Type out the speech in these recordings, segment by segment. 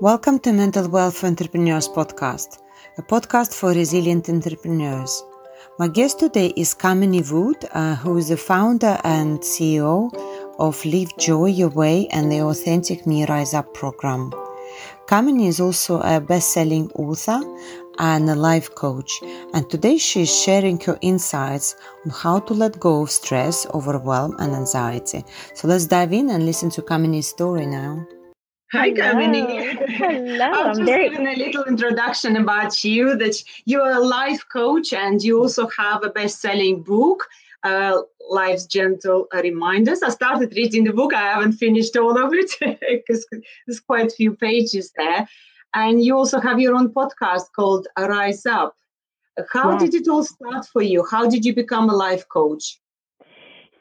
Welcome to Mental Wealth Entrepreneurs Podcast, a podcast for resilient entrepreneurs. My guest today is Kamini Wood, uh, who is the founder and CEO of Live Joy Your Way and the Authentic Me Rise Up program. Kamini is also a best selling author and a life coach, and today she is sharing her insights on how to let go of stress, overwhelm, and anxiety. So let's dive in and listen to Kamini's story now. Hi, Kamini. Hello. I'm just very... giving a little introduction about you. That you're a life coach and you also have a best-selling book, uh, Life's Gentle Reminders. I started reading the book. I haven't finished all of it because there's quite a few pages there. And you also have your own podcast called Rise Up. How Yeah. did it all start for you? How did you become a life coach?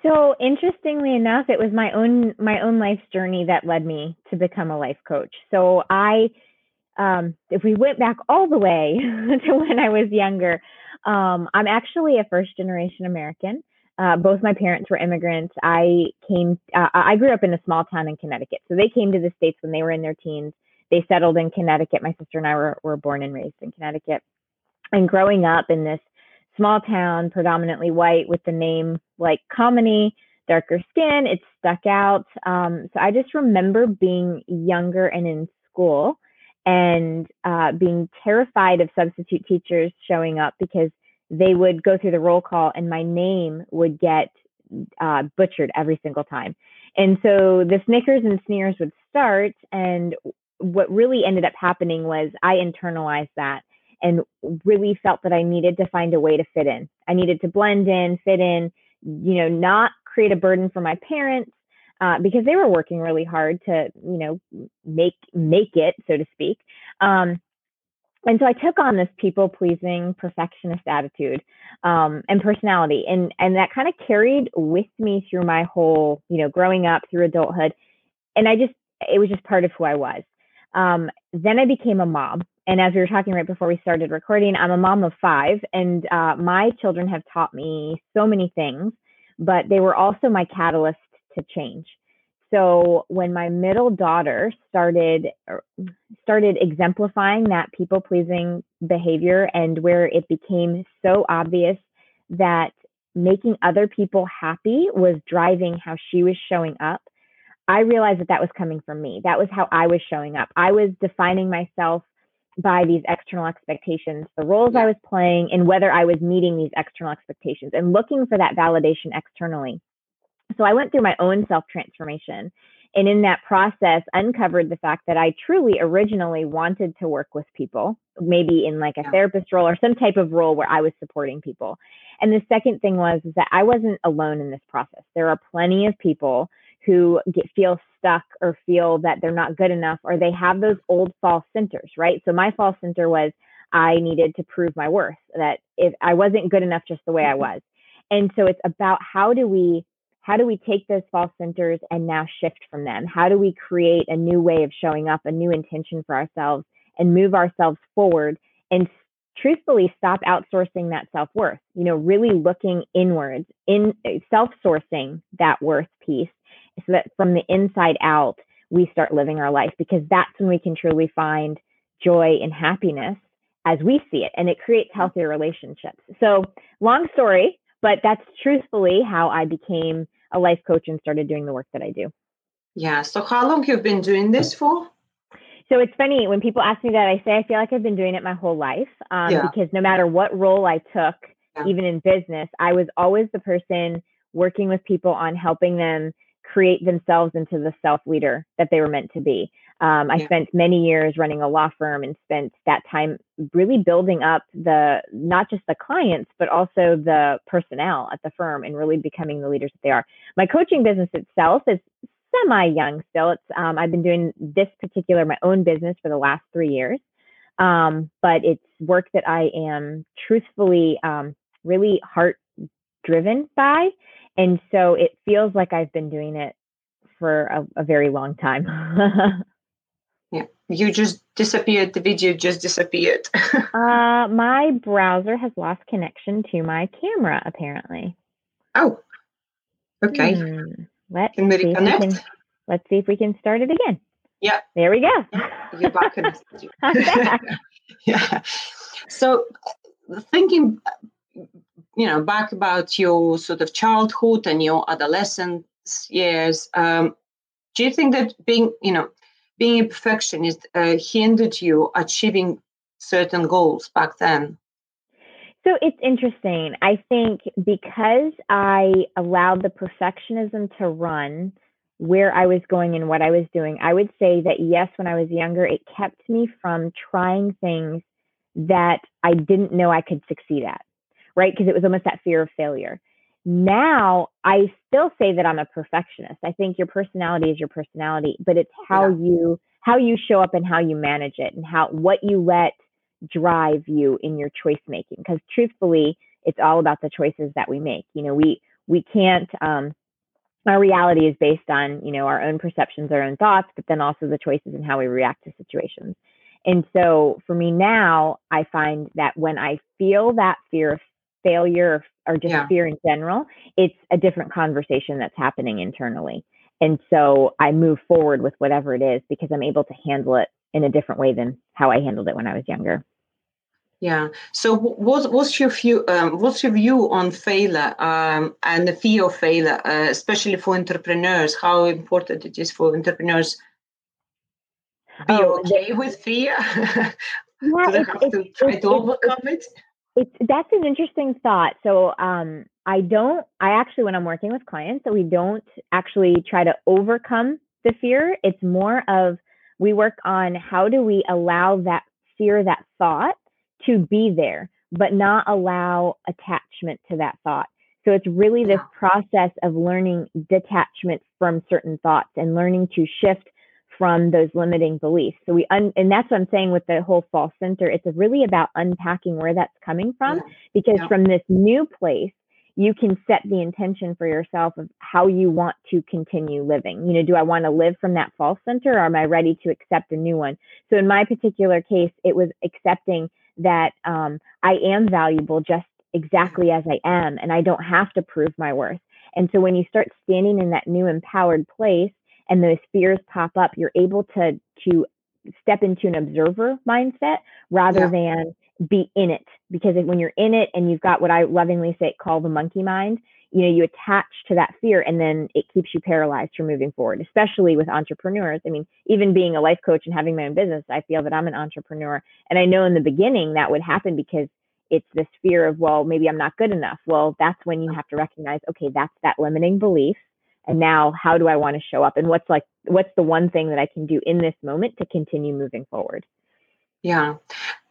So interestingly enough, it was my own my own life's journey that led me to become a life coach. So I, um, if we went back all the way to when I was younger, um, I'm actually a first generation American. Uh, both my parents were immigrants. I came. Uh, I grew up in a small town in Connecticut. So they came to the states when they were in their teens. They settled in Connecticut. My sister and I were were born and raised in Connecticut. And growing up in this small town, predominantly white, with the name like Kamini, darker skin, it stuck out. Um, so I just remember being younger and in school and uh, being terrified of substitute teachers showing up because they would go through the roll call and my name would get uh, butchered every single time. And so the snickers and sneers would start. And what really ended up happening was I internalized that and really felt that I needed to find a way to fit in. I needed to blend in, fit in, you know, not create a burden for my parents uh, because they were working really hard to, you know, make make it, so to speak. Um, and so I took on this people pleasing perfectionist attitude um, and personality, and and that kind of carried with me through my whole, you know, growing up through adulthood, and I just it was just part of who I was. Um, then I became a mom. And as we were talking right before we started recording, I'm a mom of five, and uh, my children have taught me so many things, but they were also my catalyst to change. So when my middle daughter started er, started exemplifying that people pleasing behavior, and where it became so obvious that making other people happy was driving how she was showing up, I realized that that was coming from me. That was how I was showing up. I was defining myself by these external expectations, the roles I was playing, and whether I was meeting these external expectations and looking for that validation externally. So I went through my own self transformation. And in that process, uncovered the fact that I truly originally wanted to work with people, maybe in like a Yeah. therapist role or some type of role where I was supporting people. And the second thing was is that I wasn't alone in this process. There are plenty of people who get feel stuck or feel that they're not good enough or they have those old false centers, right? So my false center was I needed to prove my worth, that if I wasn't good enough just the way I mm-hmm. was. And so it's about how do we how do we take those false centers and now shift from them? How do we create a new way of showing up, a new intention for ourselves and move ourselves forward and truthfully stop outsourcing that self-worth you know really looking inwards in eh, self-sourcing that worth piece so that from the inside out we start living our life because that's when we can truly find joy and happiness as we see it and it creates healthier relationships so long story but that's truthfully how i became a life coach and started doing the work that i do Yeah. So how long you've been doing this for? So it's funny when people ask me that, I say I feel like I've been doing it my whole life um, Yeah. because no matter what role I took, Yeah. even in business, I was always the person working with people on helping them create themselves into the self leader that they were meant to be. Um, I Yeah. spent many years running a law firm and spent that time really building up the not just the clients but also the personnel at the firm and really becoming the leaders that they are. My coaching business itself is semi young still. It's um, I've been doing this particular my own business for the last three years, um, but it's work that I am truthfully um, really heart driven by, And so it feels like I've been doing it for a, a very long time. yeah, you just disappeared. The video just disappeared. uh, my browser has lost connection to my camera, apparently. Oh, okay. Hmm. Let's can we reconnect? Can, let's see if we can start it again. Yeah. There we go. You're back. back. yeah. So thinking you know back about your sort of childhood and your adolescent years um, do you think that being you know being a perfectionist uh, hindered you achieving certain goals back then? So it's interesting. I think because i allowed the perfectionism to run where i was going and what i was doing i would say that yes when i was younger it kept me from trying things that I didn't know I could succeed at, right? Because it was almost that fear of failure. Now I still say that I'm a perfectionist. I think your personality is your personality, but it's how yeah. you how you show up and how you manage it and how what you let drive you in your choice making. Because truthfully, it's all about the choices that we make. You know, we we can't um our reality is based on you know our own perceptions our own thoughts but then also the choices and how we react to situations and so for me now, I find that when I feel that fear of failure or just yeah. fear in general, it's a different conversation that's happening internally. And so I move forward with whatever it is because I'm able to handle it in a different way than how I handled it when I was younger. Yeah. So, what, what's your view? Um, what's your view on failure um, and the fear of failure, uh, especially for entrepreneurs? How important it is for entrepreneurs be oh, okay with fear? yeah, it's, have to try to overcome it? It's, that's an interesting thought. So um, I don't. I actually, when I'm working with clients, that we don't actually try to overcome the fear. It's more of we work on how do we allow that fear, that thought, to be there, but not allow attachment to that thought. So it's really this process of learning detachment from certain thoughts and learning to shift from those limiting beliefs. So we un- and that's what I'm saying with the whole false center. It's really about unpacking where that's coming from yeah. because yeah. from this new place you can set the intention for yourself of how you want to continue living. You know, do I want to live from that false center or am I ready to accept a new one? So in my particular case, it was accepting that um, I am valuable just exactly as I am and I don't have to prove my worth. And so when you start standing in that new empowered place, and those fears pop up, you're able to to step into an observer mindset rather yeah. than be in it. Because when you're in it and you've got what I lovingly say call the monkey mind, you know, you attach to that fear and then it keeps you paralyzed from moving forward, especially with entrepreneurs. I mean, even being a life coach and having my own business, I feel that I'm an entrepreneur. And I know in the beginning that would happen because it's this fear of, well, maybe I'm not good enough. Well, that's when you have to recognize, okay, that's that limiting belief and now how do i want to show up? And what's like what's the one thing that i can do in this moment to continue moving forward? Yeah.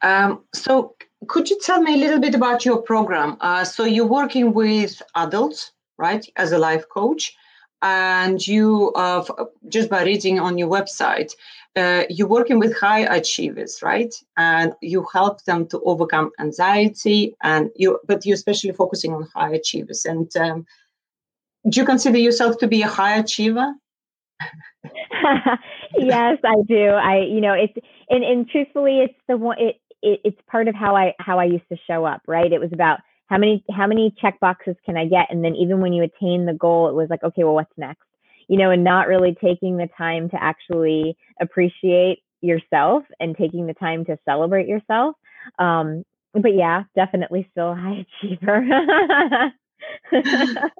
Um, so could you tell me a little bit about your program? Uh, so you're working with adults right as a life coach and you uh, just by reading on your website uh, you're working with high achievers right? And you help them to overcome anxiety and you but you're especially focusing on high achievers. And um, do you consider yourself to be a high achiever? yes, I do. I, you know, it's and and truthfully, it's the one. It, it it's part of how I how I used to show up. Right. It was about how many how many check boxes can I get, and then even when you attain the goal, it was like, okay, well, what's next? You know, and not really taking the time to actually appreciate yourself and taking the time to celebrate yourself. Um, but yeah, definitely still a high achiever.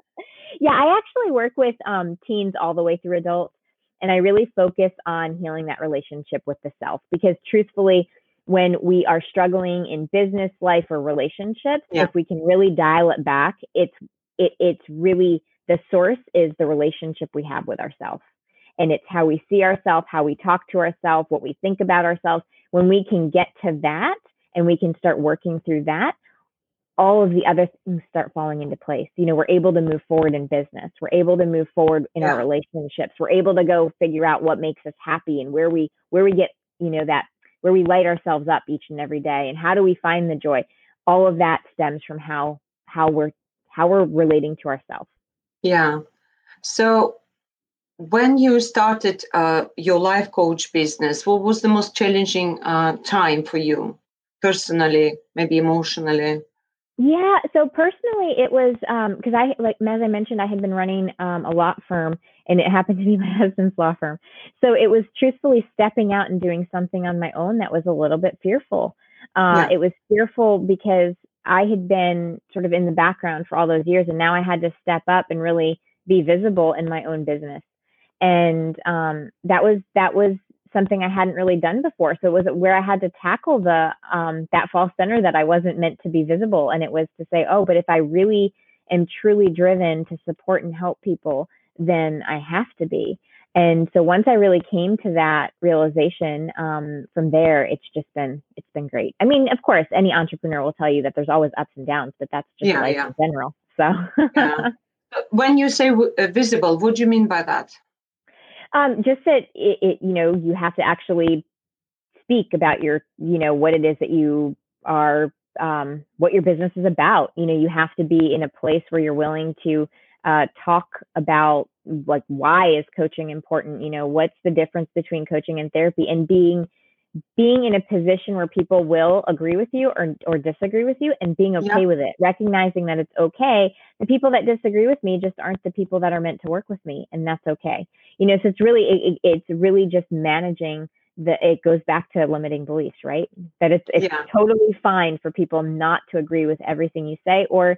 Yeah, I actually work with um, teens all the way through adults, and I really focus on healing that relationship with the self because truthfully, when we are struggling in business life or relationships, yeah. if we can really dial it back, it's it, it's really the source is the relationship we have with ourselves. And it's how we see ourselves, how we talk to ourselves, what we think about ourselves. When we can get to that and we can start working through that, all of the other things start falling into place. You know, we're able to move forward in business. We're able to move forward in yeah. our relationships. We're able to go figure out what makes us happy and where we where we get, you know, that where we light ourselves up each and every day and how do we find the joy? All of that stems from how how we're how we're relating to ourselves. Yeah. So when you started uh, your life coach business, what was the most challenging uh, time for you personally, maybe emotionally? Yeah, so personally, it was because um, I, like as I mentioned, I had been running um, a law firm, and it happened to be my husband's law firm. So it was truthfully stepping out and doing something on my own that was a little bit fearful. Uh, yeah. It was fearful because I had been sort of in the background for all those years, and now I had to step up and really be visible in my own business. And um, that was that was something I hadn't really done before. So it was where I had to tackle the um, that false center that I wasn't meant to be visible, and it was to say, oh, but if I really am truly driven to support and help people, then I have to be. And so once I really came to that realization, um, from there, it's just been it's been great. I mean, of course, any entrepreneur will tell you that there's always ups and downs, but that's just yeah, life yeah. in general. So. yeah. When you say w- uh, visible, what do you mean by that? Um, just that it, it, you know, you have to actually speak about your, you know, what it is that you are, um, what your business is about. You know, you have to be in a place where you're willing to uh, talk about like why is coaching important. You know, what's the difference between coaching and therapy, and being being in a position where people will agree with you or, or disagree with you and being okay yeah. with it, recognizing that it's okay. The people that disagree with me just aren't the people that are meant to work with me, and that's okay. You know, so it's really it, it's really just managing the. It goes back to limiting beliefs, right? That it's it's yeah. totally fine for people not to agree with everything you say or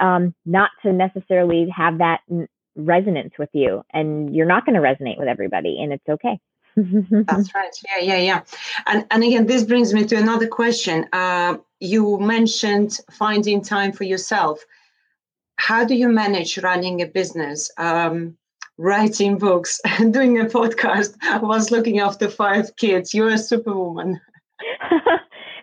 um, not to necessarily have that resonance with you, and you're not going to resonate with everybody, and it's okay. That's right. Yeah, yeah, yeah. And and again, this brings me to another question. Uh, you mentioned finding time for yourself. How do you manage running a business, um, writing books, and doing a podcast whilst looking after five kids? You're a superwoman.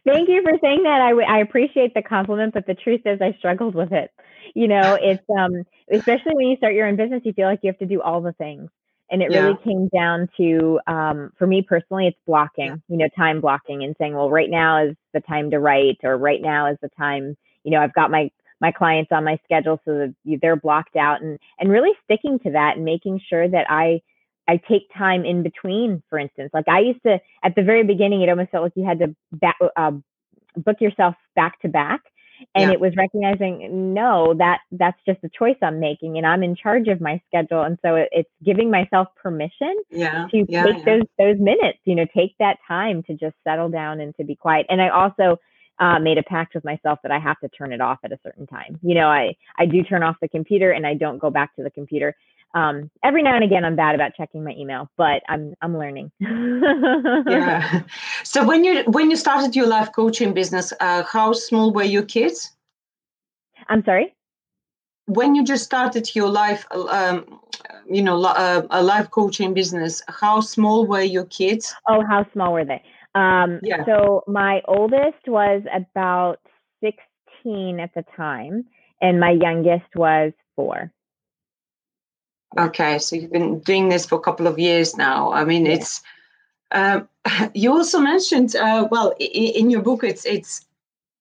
Thank you for saying that. I, w- I appreciate the compliment, but the truth is, I struggled with it. You know, it's um, especially when you start your own business, you feel like you have to do all the things and it yeah. really came down to um, for me personally it's blocking yeah. you know time blocking and saying well right now is the time to write or right now is the time you know i've got my my clients on my schedule so that they're blocked out and and really sticking to that and making sure that i i take time in between for instance like i used to at the very beginning it almost felt like you had to back, uh, book yourself back to back and yeah. it was recognizing no that that's just a choice i'm making and i'm in charge of my schedule and so it, it's giving myself permission yeah. to yeah, take those those minutes you know take that time to just settle down and to be quiet and i also uh, made a pact with myself that I have to turn it off at a certain time. You know, I I do turn off the computer and I don't go back to the computer. Um, every now and again, I'm bad about checking my email, but I'm I'm learning. yeah. So when you when you started your life coaching business, uh, how small were your kids? I'm sorry. When you just started your life, um, you know, uh, a life coaching business, how small were your kids? Oh, how small were they? Um, yeah. So my oldest was about 16 at the time, and my youngest was four. Okay, so you've been doing this for a couple of years now. I mean, yeah. it's. Um, you also mentioned, uh, well, in, in, your book, it's it's.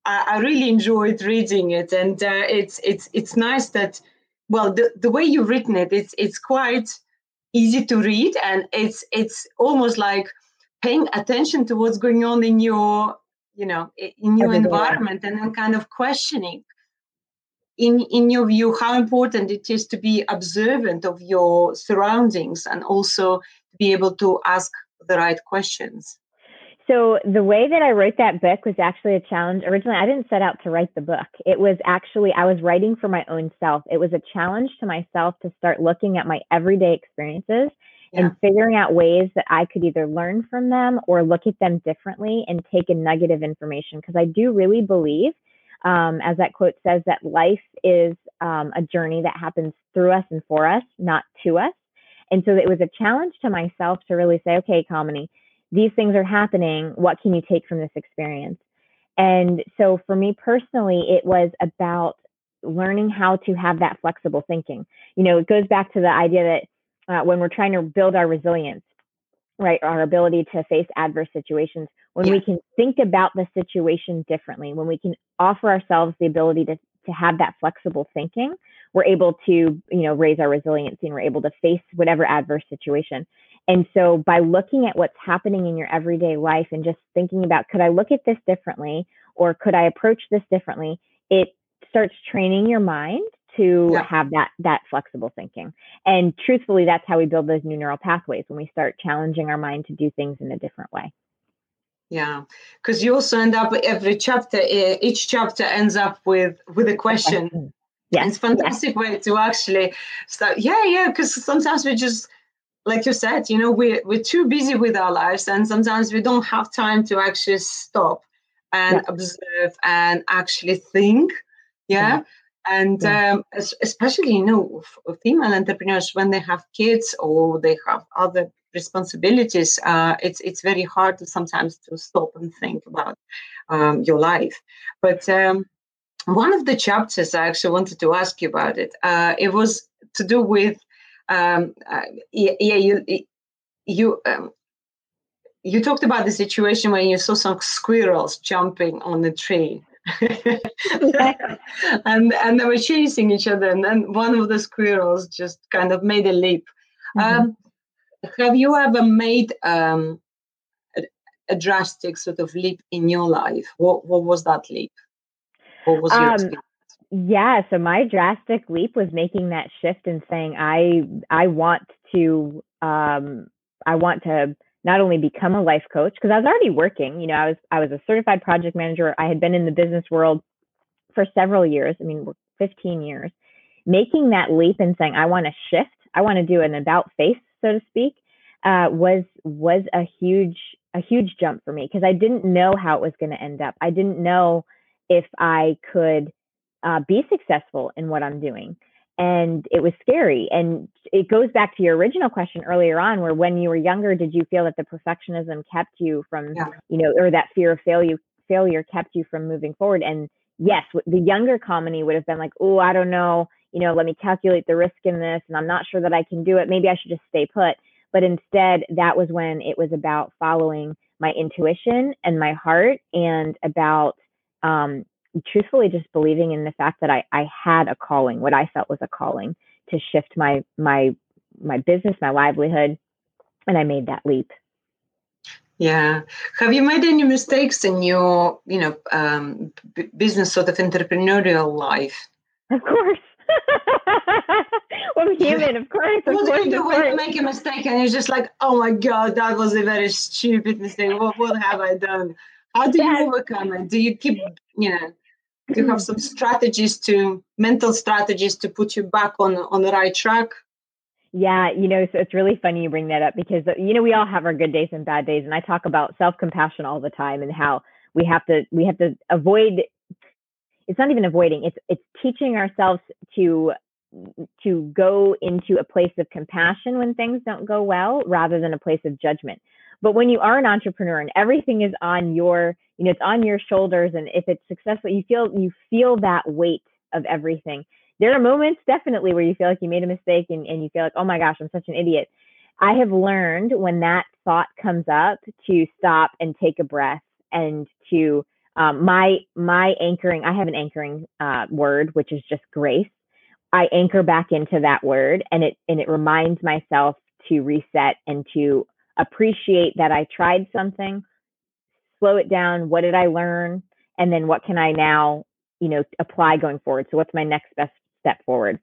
I, I really enjoyed reading it, and uh, it's it's it's nice that, well, the, the way you've written it, it's it's quite easy to read, and it's it's almost like paying attention to what's going on in your you know in your environment, and then kind of questioning in in your view how important it is to be observant of your surroundings and also to be able to ask the right questions? So the way that i wrote that book was actually a challenge. Originally i didn't set out to write the book. It was actually i was writing for my own self. It was a challenge to myself to start looking at my everyday experiences yeah. and figuring out ways that i could either learn from them or look at them differently and take a negative information because i do really believe um, as that quote says, that life is um, a journey that happens through us and for us, not to us. And so it was a challenge to myself to really say, okay, Kamini, these things are happening. What can you take from this experience? And so for me personally, it was about learning how to have that flexible thinking. You know, it goes back to the idea that uh, when we're trying to build our resilience, right, our ability to face adverse situations, when yeah. we can think about the situation differently, when we can offer ourselves the ability to, to have that flexible thinking, we're able to you know raise our resiliency and we're able to face whatever adverse situation. And so by looking at what's happening in your everyday life and just thinking about could i look at this differently? Or could i approach this differently? it starts training your mind to yeah. have that that flexible thinking and truthfully that's how we build those new neural pathways when we start challenging our mind to do things in a different way yeah because you also end up every chapter each chapter ends up with with a question yeah it's fantastic yes. way to actually start yeah yeah because sometimes we just like you said you know we're, we're too busy with our lives and sometimes we don't have time to actually stop and yeah. observe and actually think yeah, yeah. And yeah. Um, especially you know female entrepreneurs when they have kids or they have other responsibilities uh, it's it's very hard to sometimes to stop and think about um, your life but um, one of the chapters i actually wanted to ask you about it uh, it was to do with um, uh, yeah, yeah you you um, you talked about the situation when you saw some squirrels jumping on the tree and and they were chasing each other and then one of the squirrels just kind of made a leap. Mm-hmm. um, have you ever made um, a, a, drastic sort of leap in your life? What what was that leap? What was your um, yeah so my drastic leap was making that shift and saying i i want to um i want to not only become a life coach because I was already working, you know, I was I was a certified project manager. I had been in the business world for several years. I mean, 15 years. Making that leap and saying I want to shift, I want to do an about face, so to speak, uh, was was a huge a huge jump for me because I didn't know how it was going to end up. I didn't know if I could uh, be successful in what I'm doing and it was scary. And it goes back to your original question earlier on where when you were younger did you feel that the perfectionism kept you from yeah. you know or that fear of failure failure kept you from moving forward? And yes the younger Kamini would have been like oh i don't know you know let me calculate the risk in this and i'm not sure that i can do it. Maybe i should just stay put. But instead that was when it was about following my intuition and my heart and about um, truthfully just believing in the fact that I, I had a calling, what I felt was a calling to shift my my my business, my livelihood, and I made that leap. Yeah. Have you made any mistakes in your, you know, um, b- business sort of entrepreneurial life? Of course. I'm human, of course. Of what course, do you do when you make a mistake and you're just like, oh my God, that was a very stupid mistake. What, what have I done? How do you overcome it? Do you keep, you know, you have mm. some strategies to mental strategies to put you back on on the right track? Yeah you know so it's really funny you bring that up because uh, you know we all have our good days and bad days and i talk about self-compassion all the time and how we have to we have to avoid it's not even avoiding it's it's teaching ourselves to to go into a place of compassion when things don't go well rather than a place of judgment but when you are an entrepreneur and everything is on your, you know, it's on your shoulders, and if it's successful, you feel you feel that weight of everything. There are moments definitely where you feel like you made a mistake and, and you feel like, oh my gosh, I'm such an idiot. I have learned when that thought comes up to stop and take a breath and to um, my my anchoring. I have an anchoring uh, word, which is just grace. I anchor back into that word, and it and it reminds myself to reset and to appreciate that I tried something, slow it down. What did I learn? And then what can I now, you know, apply going forward? So what's my next best step forward?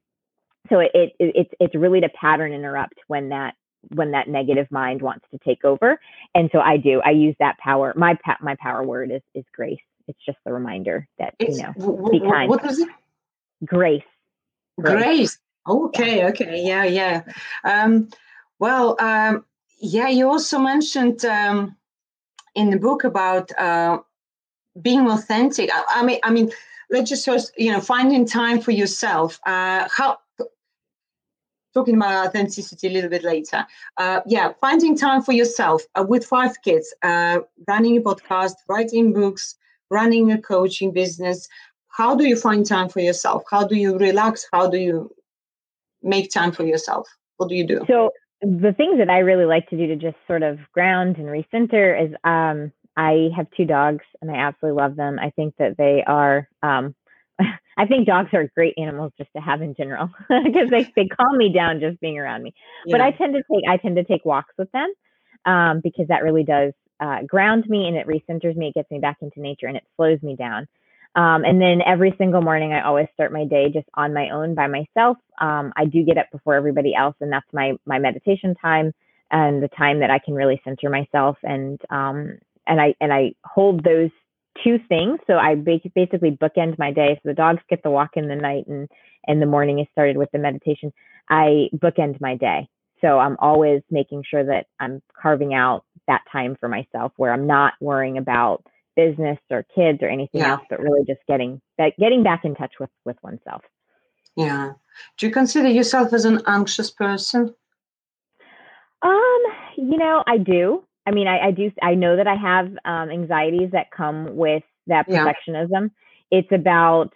So it, it it's it's really to pattern interrupt when that when that negative mind wants to take over. And so I do. I use that power. My my power word is is grace. It's just the reminder that it's, you know, be kind. What is it? Grace. Grace. grace. Okay. Okay. Yeah. Yeah. Um, well, um, yeah, you also mentioned um, in the book about uh, being authentic. I, I, mean, I mean, let's just first, you know, finding time for yourself. Uh, how talking about authenticity a little bit later. Uh, yeah, finding time for yourself uh, with five kids, uh, running a podcast, writing books, running a coaching business. How do you find time for yourself? How do you relax? How do you make time for yourself? What do you do? So the things that I really like to do to just sort of ground and recenter is um, I have two dogs and I absolutely love them. I think that they are um, I think dogs are great animals just to have in general because they, they calm me down just being around me. Yeah. But I tend to take I tend to take walks with them um, because that really does uh, ground me and it recenters me. It gets me back into nature and it slows me down. Um, and then every single morning, I always start my day just on my own by myself. Um, I do get up before everybody else, and that's my my meditation time and the time that I can really center myself and um, and I and I hold those two things. So I basically bookend my day. So the dogs get the walk in the night, and and the morning is started with the meditation. I bookend my day. So I'm always making sure that I'm carving out that time for myself where I'm not worrying about business or kids or anything yeah. else, but really just getting that getting back in touch with with oneself. Yeah. Do you consider yourself as an anxious person? Um, you know, I do. I mean, I, I do. I know that I have um, anxieties that come with that perfectionism. Yeah. It's about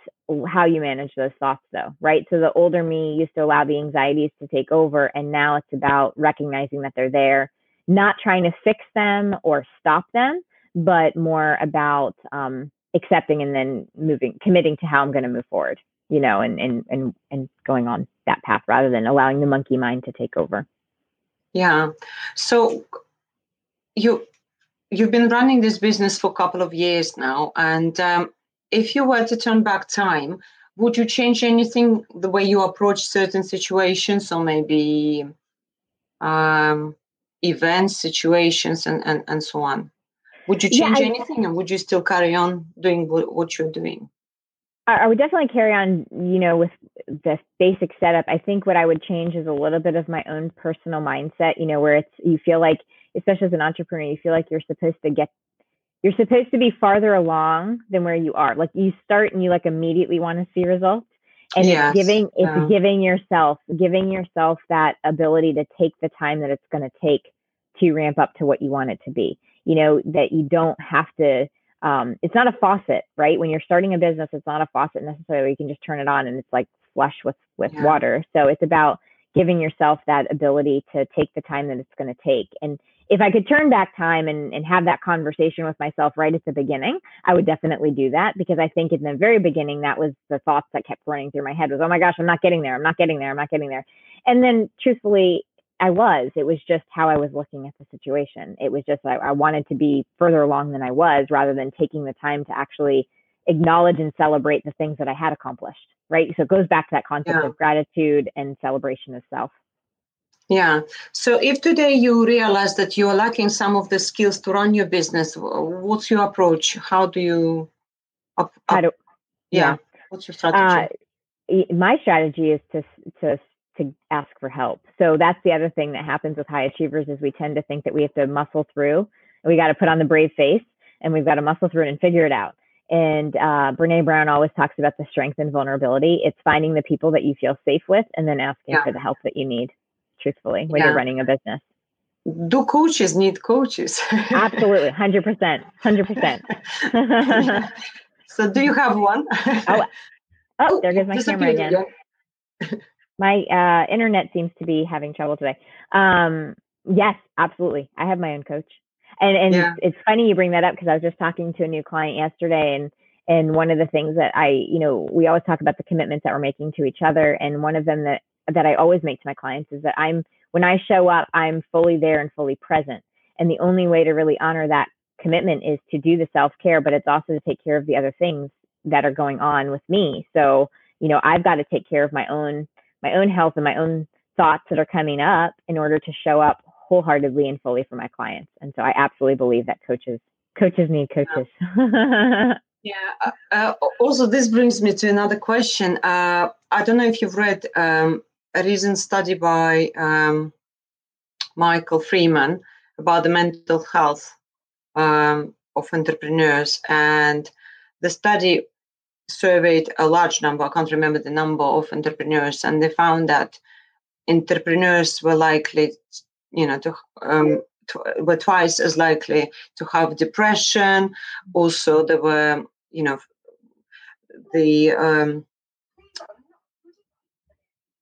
how you manage those thoughts, though, right? So the older me used to allow the anxieties to take over, and now it's about recognizing that they're there, not trying to fix them or stop them, but more about um, accepting and then moving, committing to how I'm going to move forward, you know, and and and and going on that path rather than allowing the monkey mind to take over. Yeah. So you you've been running this business for a couple of years now, and um, if you were to turn back time, would you change anything the way you approach certain situations, or maybe um, events, situations, and, and and so on? Would you change yeah, I, anything, or would you still carry on doing what you're doing? I would definitely carry on, you know, with the basic setup. I think what I would change is a little bit of my own personal mindset, you know, where it's you feel like, especially as an entrepreneur, you feel like you're supposed to get you're supposed to be farther along than where you are. Like you start and you like immediately want to see results. And yes. it's giving it's yeah. giving yourself giving yourself that ability to take the time that it's going to take to ramp up to what you want it to be you know, that you don't have to, um, it's not a faucet, right? When you're starting a business, it's not a faucet necessarily. You can just turn it on and it's like flush with, with yeah. water. So it's about giving yourself that ability to take the time that it's going to take. And if I could turn back time and, and have that conversation with myself right at the beginning, I would definitely do that because I think in the very beginning, that was the thoughts that kept running through my head was, oh my gosh, I'm not getting there. I'm not getting there. I'm not getting there. And then truthfully, I was. It was just how I was looking at the situation. It was just I, I wanted to be further along than I was, rather than taking the time to actually acknowledge and celebrate the things that I had accomplished. Right. So it goes back to that concept yeah. of gratitude and celebration of self. Yeah. So if today you realize that you are lacking some of the skills to run your business, what's your approach? How do you? Up, up, How do, yeah. yeah. What's your strategy? Uh, my strategy is to to to ask for help. So that's the other thing that happens with high achievers is we tend to think that we have to muscle through. We got to put on the brave face and we've got to muscle through it and figure it out. And uh, Brene Brown always talks about the strength and vulnerability. It's finding the people that you feel safe with and then asking yeah. for the help that you need, truthfully, when yeah. you're running a business. Do coaches need coaches? Absolutely, 100%. 100%. so, do you have one? oh, oh, there goes my camera again my uh, internet seems to be having trouble today. Um, yes, absolutely. I have my own coach, and and yeah. it's funny you bring that up because I was just talking to a new client yesterday, and and one of the things that I, you know, we always talk about the commitments that we're making to each other, and one of them that that I always make to my clients is that I'm when I show up, I'm fully there and fully present, and the only way to really honor that commitment is to do the self care, but it's also to take care of the other things that are going on with me. So, you know, I've got to take care of my own my own health and my own thoughts that are coming up in order to show up wholeheartedly and fully for my clients. And so I absolutely believe that coaches coaches need coaches. yeah. Uh, uh, also, this brings me to another question. Uh, I don't know if you've read um, a recent study by um, Michael Freeman about the mental health um, of entrepreneurs, and the study surveyed a large number, I can't remember the number of entrepreneurs, and they found that entrepreneurs were likely, you know, to, um, were twice as likely to have depression. Also, there were, you know, the um,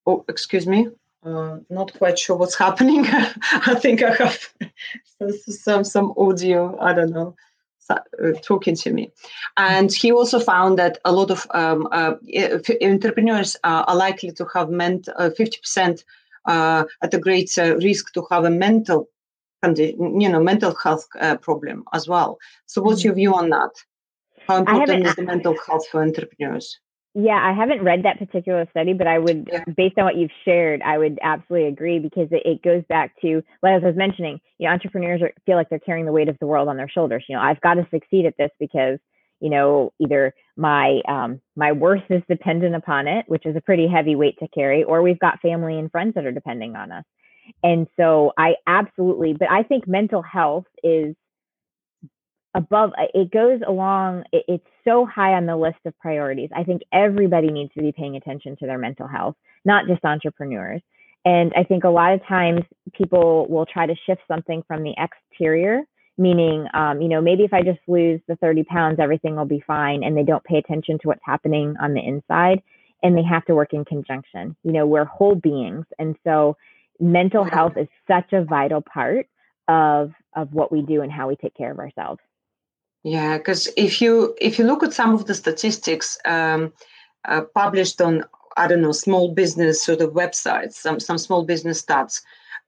oh, excuse me. Uh, not quite sure what's happening. I think I have some some audio. I don't know talking to me. And he also found that a lot of um, uh, entrepreneurs are likely to have meant 50% at a greater risk to have a mental you know mental health uh, problem as well. So what's your view on that? How important is the mental health for entrepreneurs yeah i haven't read that particular study but i would yeah. based on what you've shared i would absolutely agree because it, it goes back to what i was mentioning you know entrepreneurs are, feel like they're carrying the weight of the world on their shoulders you know i've got to succeed at this because you know either my um, my worth is dependent upon it which is a pretty heavy weight to carry or we've got family and friends that are depending on us and so I absolutely, but I think mental health is above, uh, it goes along, it, it's so high on the list of priorities. I think everybody needs to be paying attention to their mental health, not just entrepreneurs. And I think a lot of times people will try to shift something from the exterior, meaning, um, you know, maybe if I just lose the 30 pounds, everything will be fine. And they don't pay attention to what's happening on the inside. And they have to work in conjunction. You know, we're whole beings. And so mental health is such a vital part of of what we do and how we take care of ourselves yeah because if you if you look at some of the statistics um, uh, published on i don't know small business sort of websites some some small business stats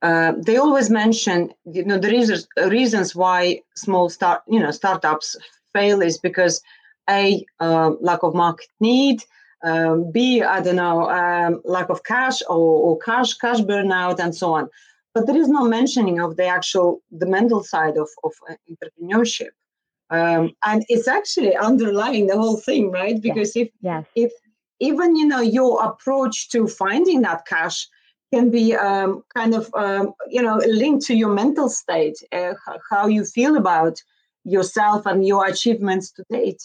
uh, they always mention you know the reasons reasons why small start you know startups fail is because a uh, lack of market need um, B, I don't know, um, lack of cash or, or cash cash burnout and so on. But there is no mentioning of the actual the mental side of, of uh, entrepreneurship. Um, and it's actually underlying the whole thing, right? Because yes. if yes. if even you know your approach to finding that cash can be um, kind of um, you know linked to your mental state, uh, how you feel about yourself and your achievements to date.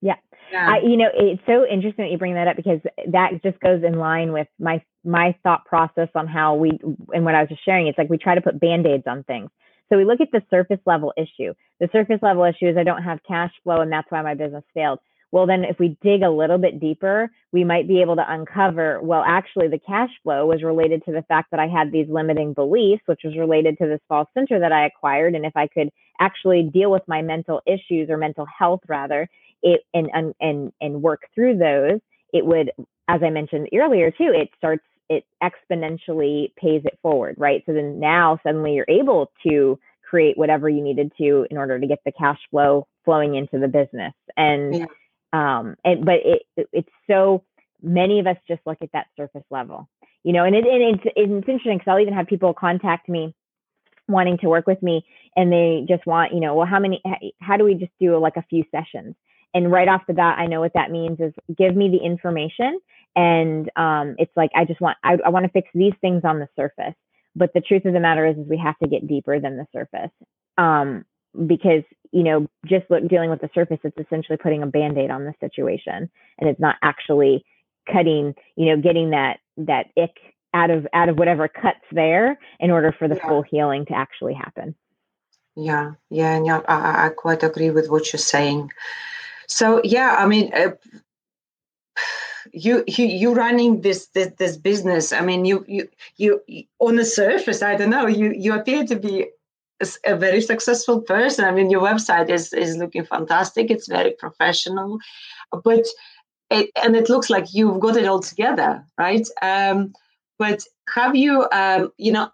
Yeah. yeah. I, you know, it's so interesting that you bring that up because that just goes in line with my my thought process on how we and what I was just sharing. It's like we try to put band-aids on things. So we look at the surface level issue. The surface level issue is I don't have cash flow and that's why my business failed. Well, then if we dig a little bit deeper, we might be able to uncover, well, actually the cash flow was related to the fact that I had these limiting beliefs, which was related to this false center that I acquired. And if I could actually deal with my mental issues or mental health rather, it and and and, and work through those, it would, as I mentioned earlier too, it starts it exponentially pays it forward, right? So then now suddenly you're able to create whatever you needed to in order to get the cash flow flowing into the business. And yeah. um and but it it's so many of us just look at that surface level. You know, and it and it's it's interesting because I'll even have people contact me wanting to work with me and they just want, you know, well how many how do we just do like a few sessions? and right off the bat i know what that means is give me the information and um, it's like i just want i, I want to fix these things on the surface. But the truth of the matter is is we have to get deeper than the surface. Um, because you know just look, dealing with the surface it's essentially putting a band-aid on the situation. And it's not actually cutting you know getting that that ick out of out of whatever cuts there in order for the yeah. full healing to actually happen. Yeah. Yeah. And yeah I, I quite agree with what you're saying. So yeah i mean uh, you you you running this, this this business. I mean you you you on the surface i don't know you you appear to be a very successful person. I mean your website is is looking fantastic. It's very professional. But it, and it looks like you've got it all together right? Um but have you um you know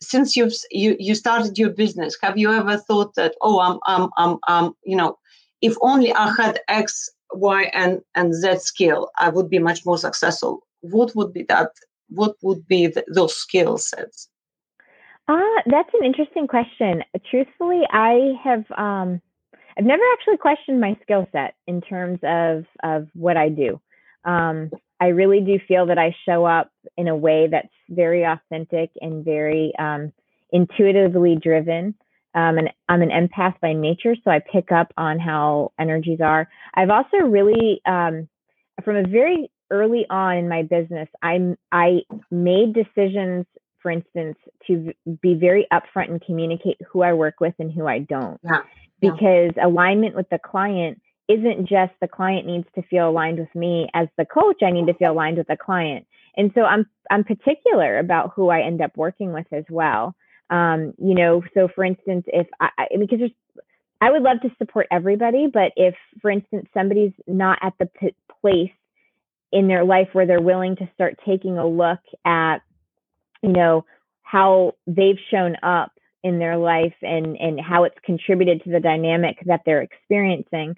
since you've you you started your business have you ever thought that oh i'm i'm i'm, I'm you know if only I had X, Y, and, and Z skill, I would be much more successful. What would be that? What would be those skill sets? Uh, that's an interesting question. Truthfully, I have um, I've never actually questioned my skill set in terms of of what I do. Um, I really do feel that I show up in a way that's very authentic and very um, intuitively driven. Um, and I'm an empath by nature, so I pick up on how energies are. I've also really, um, from a very early on in my business, I I made decisions, for instance, to be very upfront and communicate who I work with and who I don't, yeah. because yeah. alignment with the client isn't just the client needs to feel aligned with me as the coach. I need to feel aligned with the client, and so I'm I'm particular about who I end up working with as well. Um, you know, so for instance, if I, because there's I would love to support everybody, but if, for instance, somebody's not at the p- place in their life where they're willing to start taking a look at, you know, how they've shown up in their life and and how it's contributed to the dynamic that they're experiencing,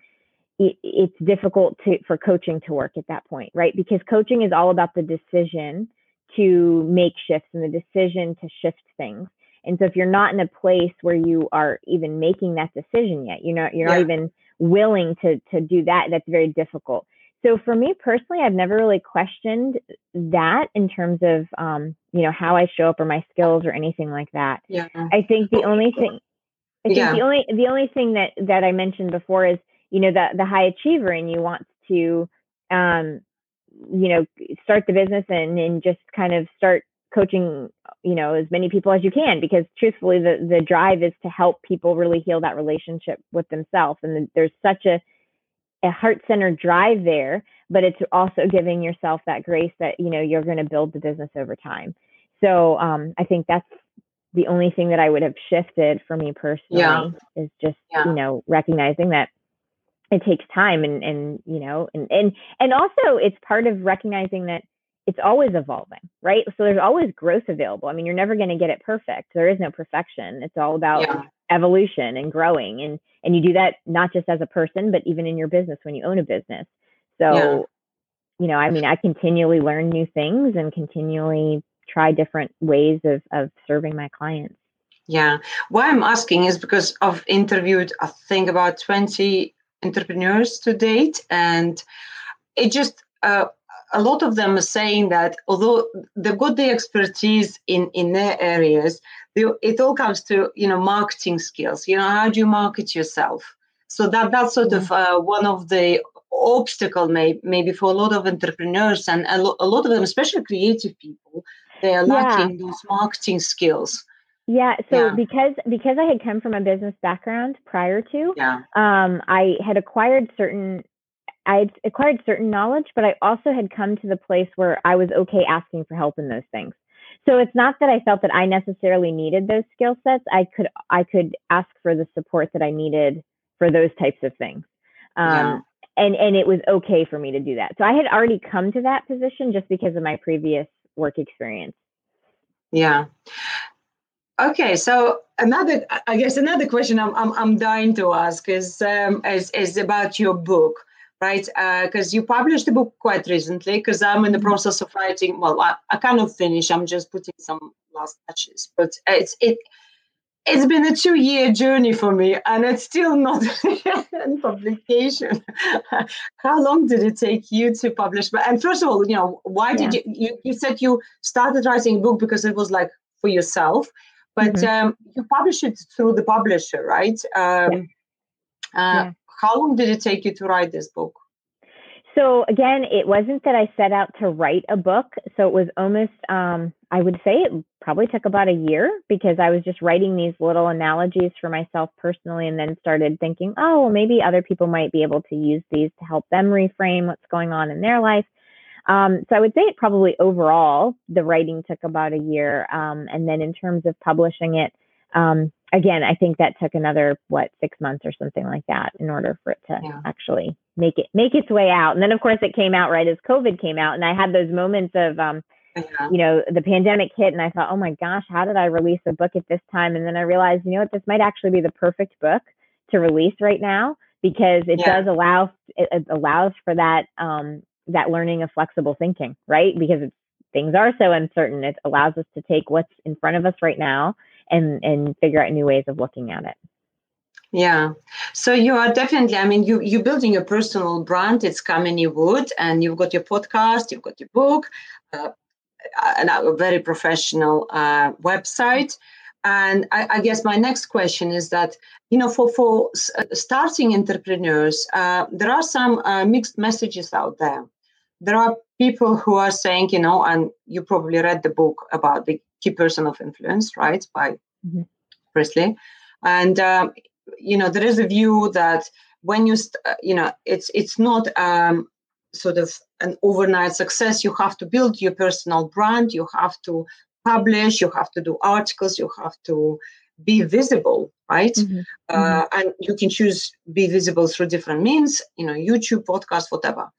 it, it's difficult to for coaching to work at that point, right? Because coaching is all about the decision to make shifts and the decision to shift things. And so if you're not in a place where you are even making that decision yet, you're not you're yeah. not even willing to to do that, that's very difficult. So for me personally, I've never really questioned that in terms of um, you know, how I show up or my skills or anything like that. Yeah. I think the only thing I think yeah. the only the only thing that that I mentioned before is, you know, the the high achiever and you want to um you know, start the business and and just kind of start coaching you know as many people as you can because truthfully the the drive is to help people really heal that relationship with themselves and there's such a a heart-centered drive there but it's also giving yourself that grace that you know you're going to build the business over time so um, i think that's the only thing that i would have shifted for me personally yeah. is just yeah. you know recognizing that it takes time and and you know and and and also it's part of recognizing that it's always evolving, right? So there's always growth available. I mean, you're never going to get it perfect. There is no perfection. It's all about yeah. evolution and growing. And and you do that not just as a person, but even in your business when you own a business. So, yeah. you know, I mean, I continually learn new things and continually try different ways of of serving my clients. Yeah. Why I'm asking is because I've interviewed I think about 20 entrepreneurs to date and it just uh, a lot of them are saying that although they've got the expertise in in their areas they, it all comes to you know marketing skills you know how do you market yourself so that that's sort of mm-hmm. uh, one of the obstacle may, maybe for a lot of entrepreneurs and a, lo- a lot of them especially creative people they are lacking yeah. those marketing skills yeah, so yeah. because because I had come from a business background prior to, yeah. um, I had acquired certain I'd acquired certain knowledge, but I also had come to the place where I was okay asking for help in those things. So it's not that I felt that I necessarily needed those skill sets. I could I could ask for the support that I needed for those types of things. Um, yeah. and and it was okay for me to do that. So I had already come to that position just because of my previous work experience. Yeah. Okay, so another, I guess, another question I'm I'm, I'm dying to ask is um, is is about your book right? Because uh, you published the book quite recently. Because I'm in the mm-hmm. process of writing. Well, I, I kind of finished. I'm just putting some last touches, but it's it. It's been a two-year journey for me, and it's still not in publication. How long did it take you to publish? But and first of all, you know, why yeah. did you, you? You said you started writing a book because it was like for yourself, but mm-hmm. um, you published it through the publisher, right? Um, yeah. Uh, yeah how long did it take you to write this book? So again, it wasn't that I set out to write a book. So it was almost, um, I would say it probably took about a year because I was just writing these little analogies for myself personally and then started thinking, oh, well, maybe other people might be able to use these to help them reframe what's going on in their life. Um, so I would say it probably overall, the writing took about a year. Um, and then in terms of publishing it, um, again, I think that took another what six months or something like that in order for it to yeah. actually make it make its way out. And then of course it came out right as COVID came out, and I had those moments of um, yeah. you know the pandemic hit, and I thought, oh my gosh, how did I release a book at this time? And then I realized, you know what, this might actually be the perfect book to release right now because it yeah. does allow it, it allows for that um, that learning of flexible thinking, right? Because things are so uncertain, it allows us to take what's in front of us right now and and figure out new ways of looking at it. Yeah. So you are definitely i mean you you're building a personal brand. It's kamini wood and you've got your podcast you've got your book uh, and a very professional uh, website. And I, I, guess my next question is that you know for for uh, starting entrepreneurs uh, there are some uh, mixed messages out there. There are people who are saying you know and you probably read the book about the key person of influence, right, by mm-hmm. Priestley. And um, you know, there is a view that when you, st- uh, you know, it's it's not um, sort of an overnight success. You have to build your personal brand. You have to publish. You have to do articles. You have to be visible right mm-hmm. Uh, mm-hmm. and you can choose be visible through different means you know youtube podcast whatever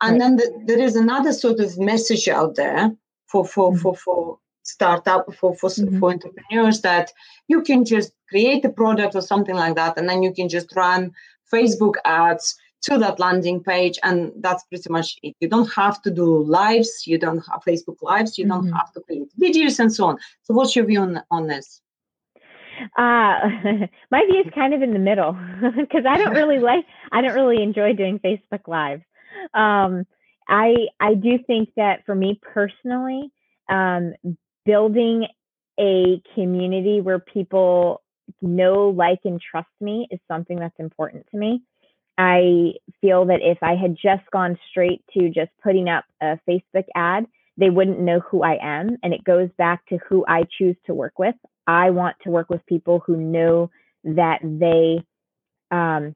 and right. then the, there is another sort of message out there for for mm-hmm. for for startup for for, mm-hmm. for entrepreneurs that you can just create a product or something like that and then you can just run facebook ads to that landing page and that's pretty much it you don't have to do lives you don't have facebook lives you don't mm-hmm. have to create videos and so on so what's your view on, on this uh, my view is kind of in the middle because I don't really like, I don't really enjoy doing Facebook Live. Um, I I do think that for me personally, um, building a community where people know, like, and trust me is something that's important to me. I feel that if I had just gone straight to just putting up a Facebook ad, they wouldn't know who I am. And it goes back to who I choose to work with. I want to work with people who know that they um,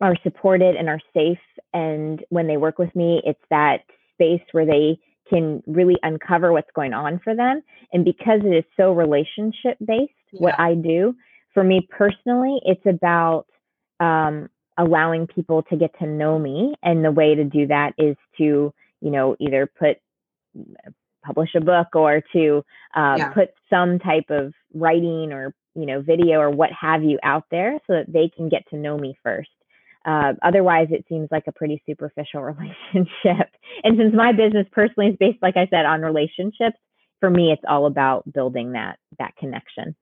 are supported and are safe. And when they work with me, it's that space where they can really uncover what's going on for them. And because it is so relationship based, yeah. what I do, for me personally, it's about um, allowing people to get to know me. And the way to do that is to, you know, either put publish a book or to uh, yeah. put some type of writing or you know video or what have you out there so that they can get to know me first uh, otherwise it seems like a pretty superficial relationship and since my business personally is based like i said on relationships for me it's all about building that that connection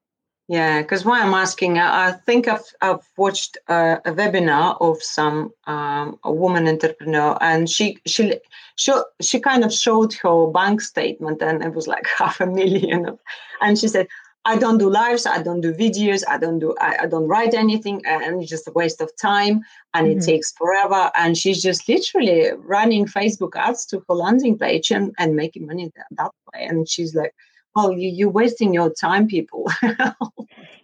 yeah, because why I'm asking, I, think I've, I've watched a, webinar of some um, a woman entrepreneur, and she she she she kind of showed her bank statement, and it was like half a million. And she said, "I don't do lives, I don't do videos, I don't do I, I don't write anything, and it's just a waste of time, and mm-hmm. it takes forever." And she's just literally running Facebook ads to her landing page and and making money that, that way. And she's like Well, you, you're wasting your time people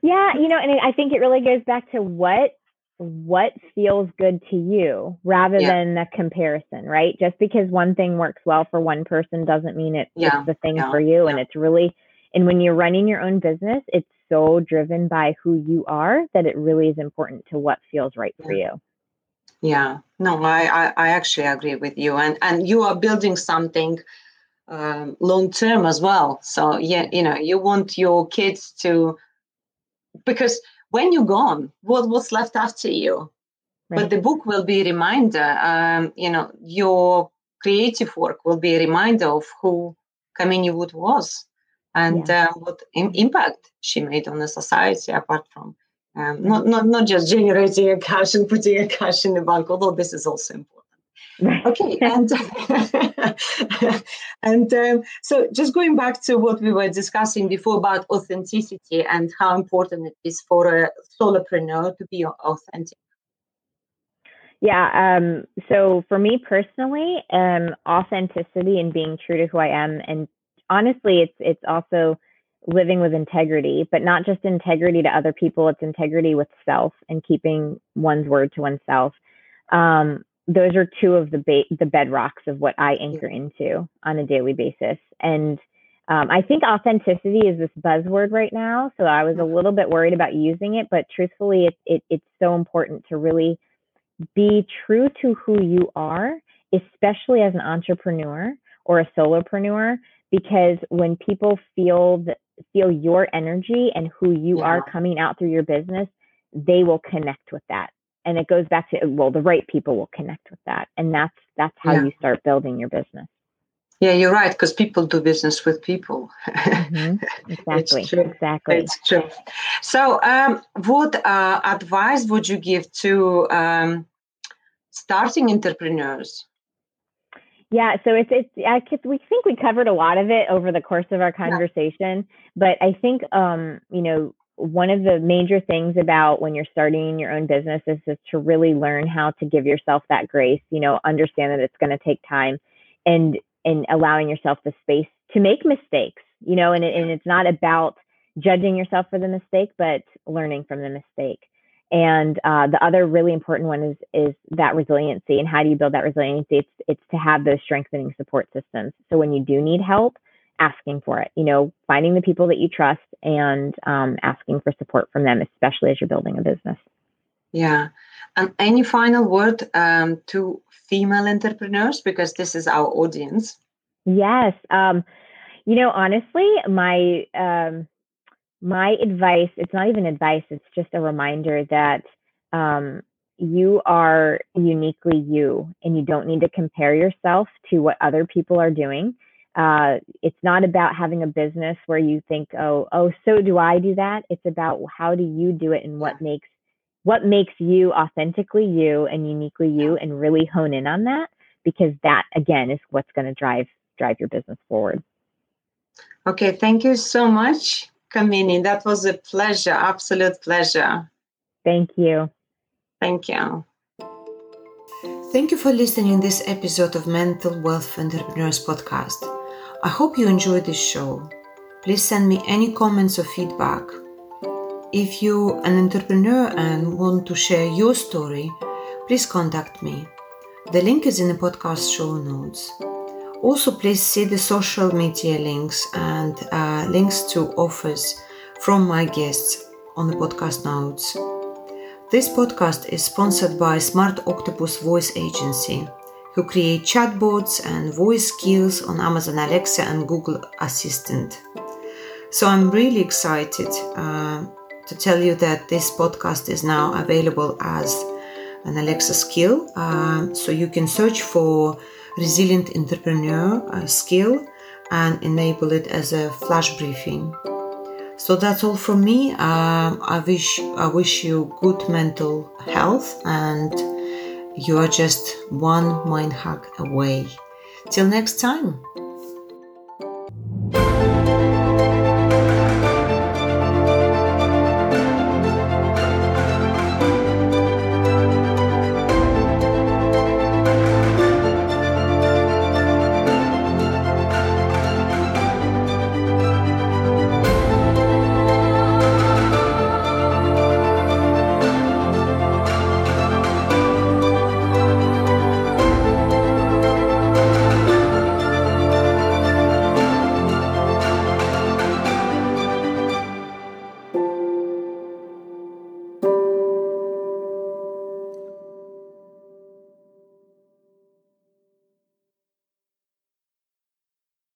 yeah you know and i think it really goes back to what what feels good to you rather yeah. than the comparison right just because one thing works well for one person doesn't mean it, yeah. it's the thing yeah. for you and it's really and when you're running your own business it's so driven by who you are that it really is important to what feels right for you yeah no I, I i actually agree with you and and you are building something um, long term as well. So yeah, you know, you want your kids to because when you're gone, what what's left after you? Right. But the book will be a reminder. Um, you know, your creative work will be a reminder of who Kamini Wood was and yeah. uh, what Im- impact she made on the society. Apart from um, not not not just generating a cash and putting a cash in the bank, although this is also important okay and and um, so just going back to what we were discussing before about authenticity and how important it is for a solopreneur to be authentic yeah um, so for me personally um, authenticity and being true to who i am and honestly it's it's also living with integrity but not just integrity to other people it's integrity with self and keeping one's word to oneself um, those are two of the ba- the bedrocks of what I anchor into on a daily basis. And um, I think authenticity is this buzzword right now, so I was a little bit worried about using it. But truthfully, it, it it's so important to really be true to who you are, especially as an entrepreneur or a solopreneur, because when people feel the, feel your energy and who you yeah. are coming out through your business, they will connect with that and it goes back to well the right people will connect with that and that's that's how yeah. you start building your business yeah you're right because people do business with people mm-hmm. exactly it's true. exactly it's true so um, what uh, advice would you give to um, starting entrepreneurs yeah, so it's it's I, we think we covered a lot of it over the course of our conversation, yeah. but I think um you know one of the major things about when you're starting your own business is, is to really learn how to give yourself that grace you know understand that it's going to take time and and allowing yourself the space to make mistakes you know and, it, and it's not about judging yourself for the mistake but learning from the mistake and uh, the other really important one is is that resiliency and how do you build that resiliency it's it's to have those strengthening support systems so when you do need help asking for it. You know, finding the people that you trust and um, asking for support from them, especially as you're building a business. Yeah. And any final word um, to female entrepreneurs because this is our audience? Yes. Um, you know, honestly, my um, my advice, it's not even advice, it's just a reminder that um, you are uniquely you and you don't need to compare yourself to what other people are doing. Uh, it's not about having a business where you think, oh, oh, so do I do that? It's about how do you do it and what makes what makes you authentically you and uniquely you and really hone in on that because that again is what's going to drive drive your business forward. Okay, thank you so much, Kamini. That was a pleasure, absolute pleasure. Thank you. Thank you. Thank you for listening to this episode of Mental Wealth Entrepreneurs podcast. I hope you enjoyed this show. Please send me any comments or feedback. If you're an entrepreneur and want to share your story, please contact me. The link is in the podcast show notes. Also, please see the social media links and uh, links to offers from my guests on the podcast notes. This podcast is sponsored by Smart Octopus Voice Agency, who create chatbots and voice skills on Amazon Alexa and Google Assistant. So I'm really excited uh, to tell you that this podcast is now available as an Alexa skill. Uh, so you can search for resilient entrepreneur uh, skill and enable it as a flash briefing. So that's all from me. Um, I wish I wish you good mental health, and you are just one mind hack away. Till next time.